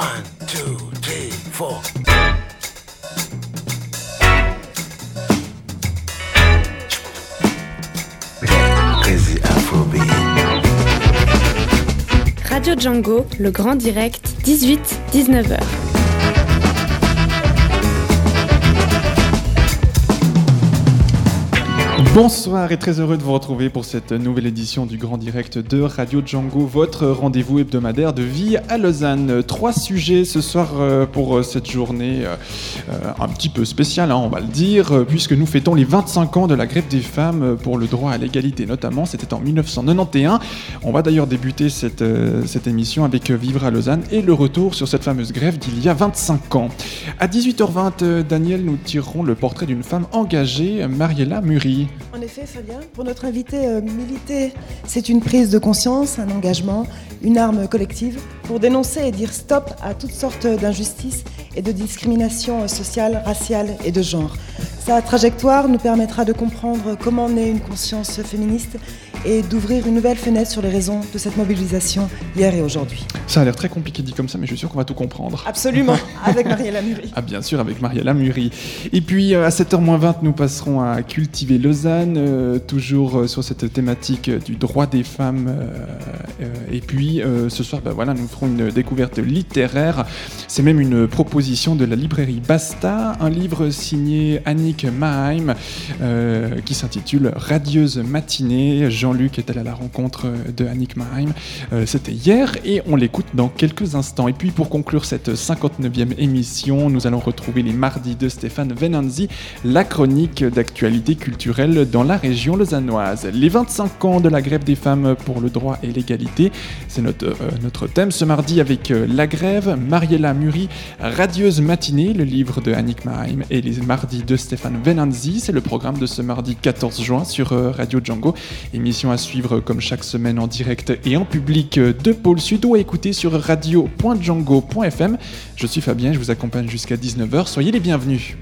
One, two, three, four. Crazy Afrobeat. Radio Django, le grand direct, 18-19h. Bonsoir et très heureux de vous retrouver pour cette nouvelle édition du Grand Direct de Radio Django, votre rendez-vous hebdomadaire de vie à Lausanne. Trois sujets ce soir euh, pour euh, cette journée euh, un petit peu spéciale, hein, on va le dire, puisque nous fêtons les 25 ans de la grève des femmes pour le droit à l'égalité notamment, c'était en 1991. On va d'ailleurs débuter cette, émission avec Vivre à Lausanne et le retour sur cette fameuse grève d'il y a 25 ans. À 18h20, euh, Daniel, nous tirerons le portrait d'une femme engagée, Mariella Muri. En effet, Fabien, pour notre invité, euh, militer, c'est une prise de conscience, un engagement, une arme collective pour dénoncer et dire stop à toutes sortes d'injustices et de discriminations sociales, raciales et de genre. Sa trajectoire nous permettra de comprendre comment naît une conscience féministe et d'ouvrir une nouvelle fenêtre sur les raisons de cette mobilisation hier et aujourd'hui. Ça a l'air très compliqué dit comme ça, mais je suis sûr qu'on va tout comprendre. Absolument, avec Mariella Muri. Ah bien sûr, avec Mariella Muri. Et puis euh, à 7h20, nous passerons à Cultiver Lausanne, euh, toujours euh, sur cette thématique du droit des femmes. euh, et puis euh, ce soir, bah, voilà, nous ferons une découverte littéraire. C'est même une proposition de la librairie Basta, un livre signé Annick Maheim qui s'intitule Radieuse matinée. Jean-Luc est allé à la rencontre euh, de Annick Maheim. Euh, C'était hier et on l'écoute dans quelques instants. Et puis pour conclure cette 59e émission, nous allons retrouver les mardis de Stéphane Venanzi, la chronique d'actualité culturelle dans la région lausannoise. Les 25 ans de la grève des femmes pour le droit et l'égalité, c'est notre, euh, notre thème ce mardi avec la grève, Mariella Muri, Radieuse matinée, le livre de Annick Maheim et les mardis de Stéphane Venanzi. C'est le programme de ce mardi 14 juin sur Radio Django. Émission à suivre comme chaque semaine en direct et en public de Pôle Sud ou à écouter sur radio.django.fm. Je suis Fabien, je vous accompagne jusqu'à 19h. Soyez les bienvenus.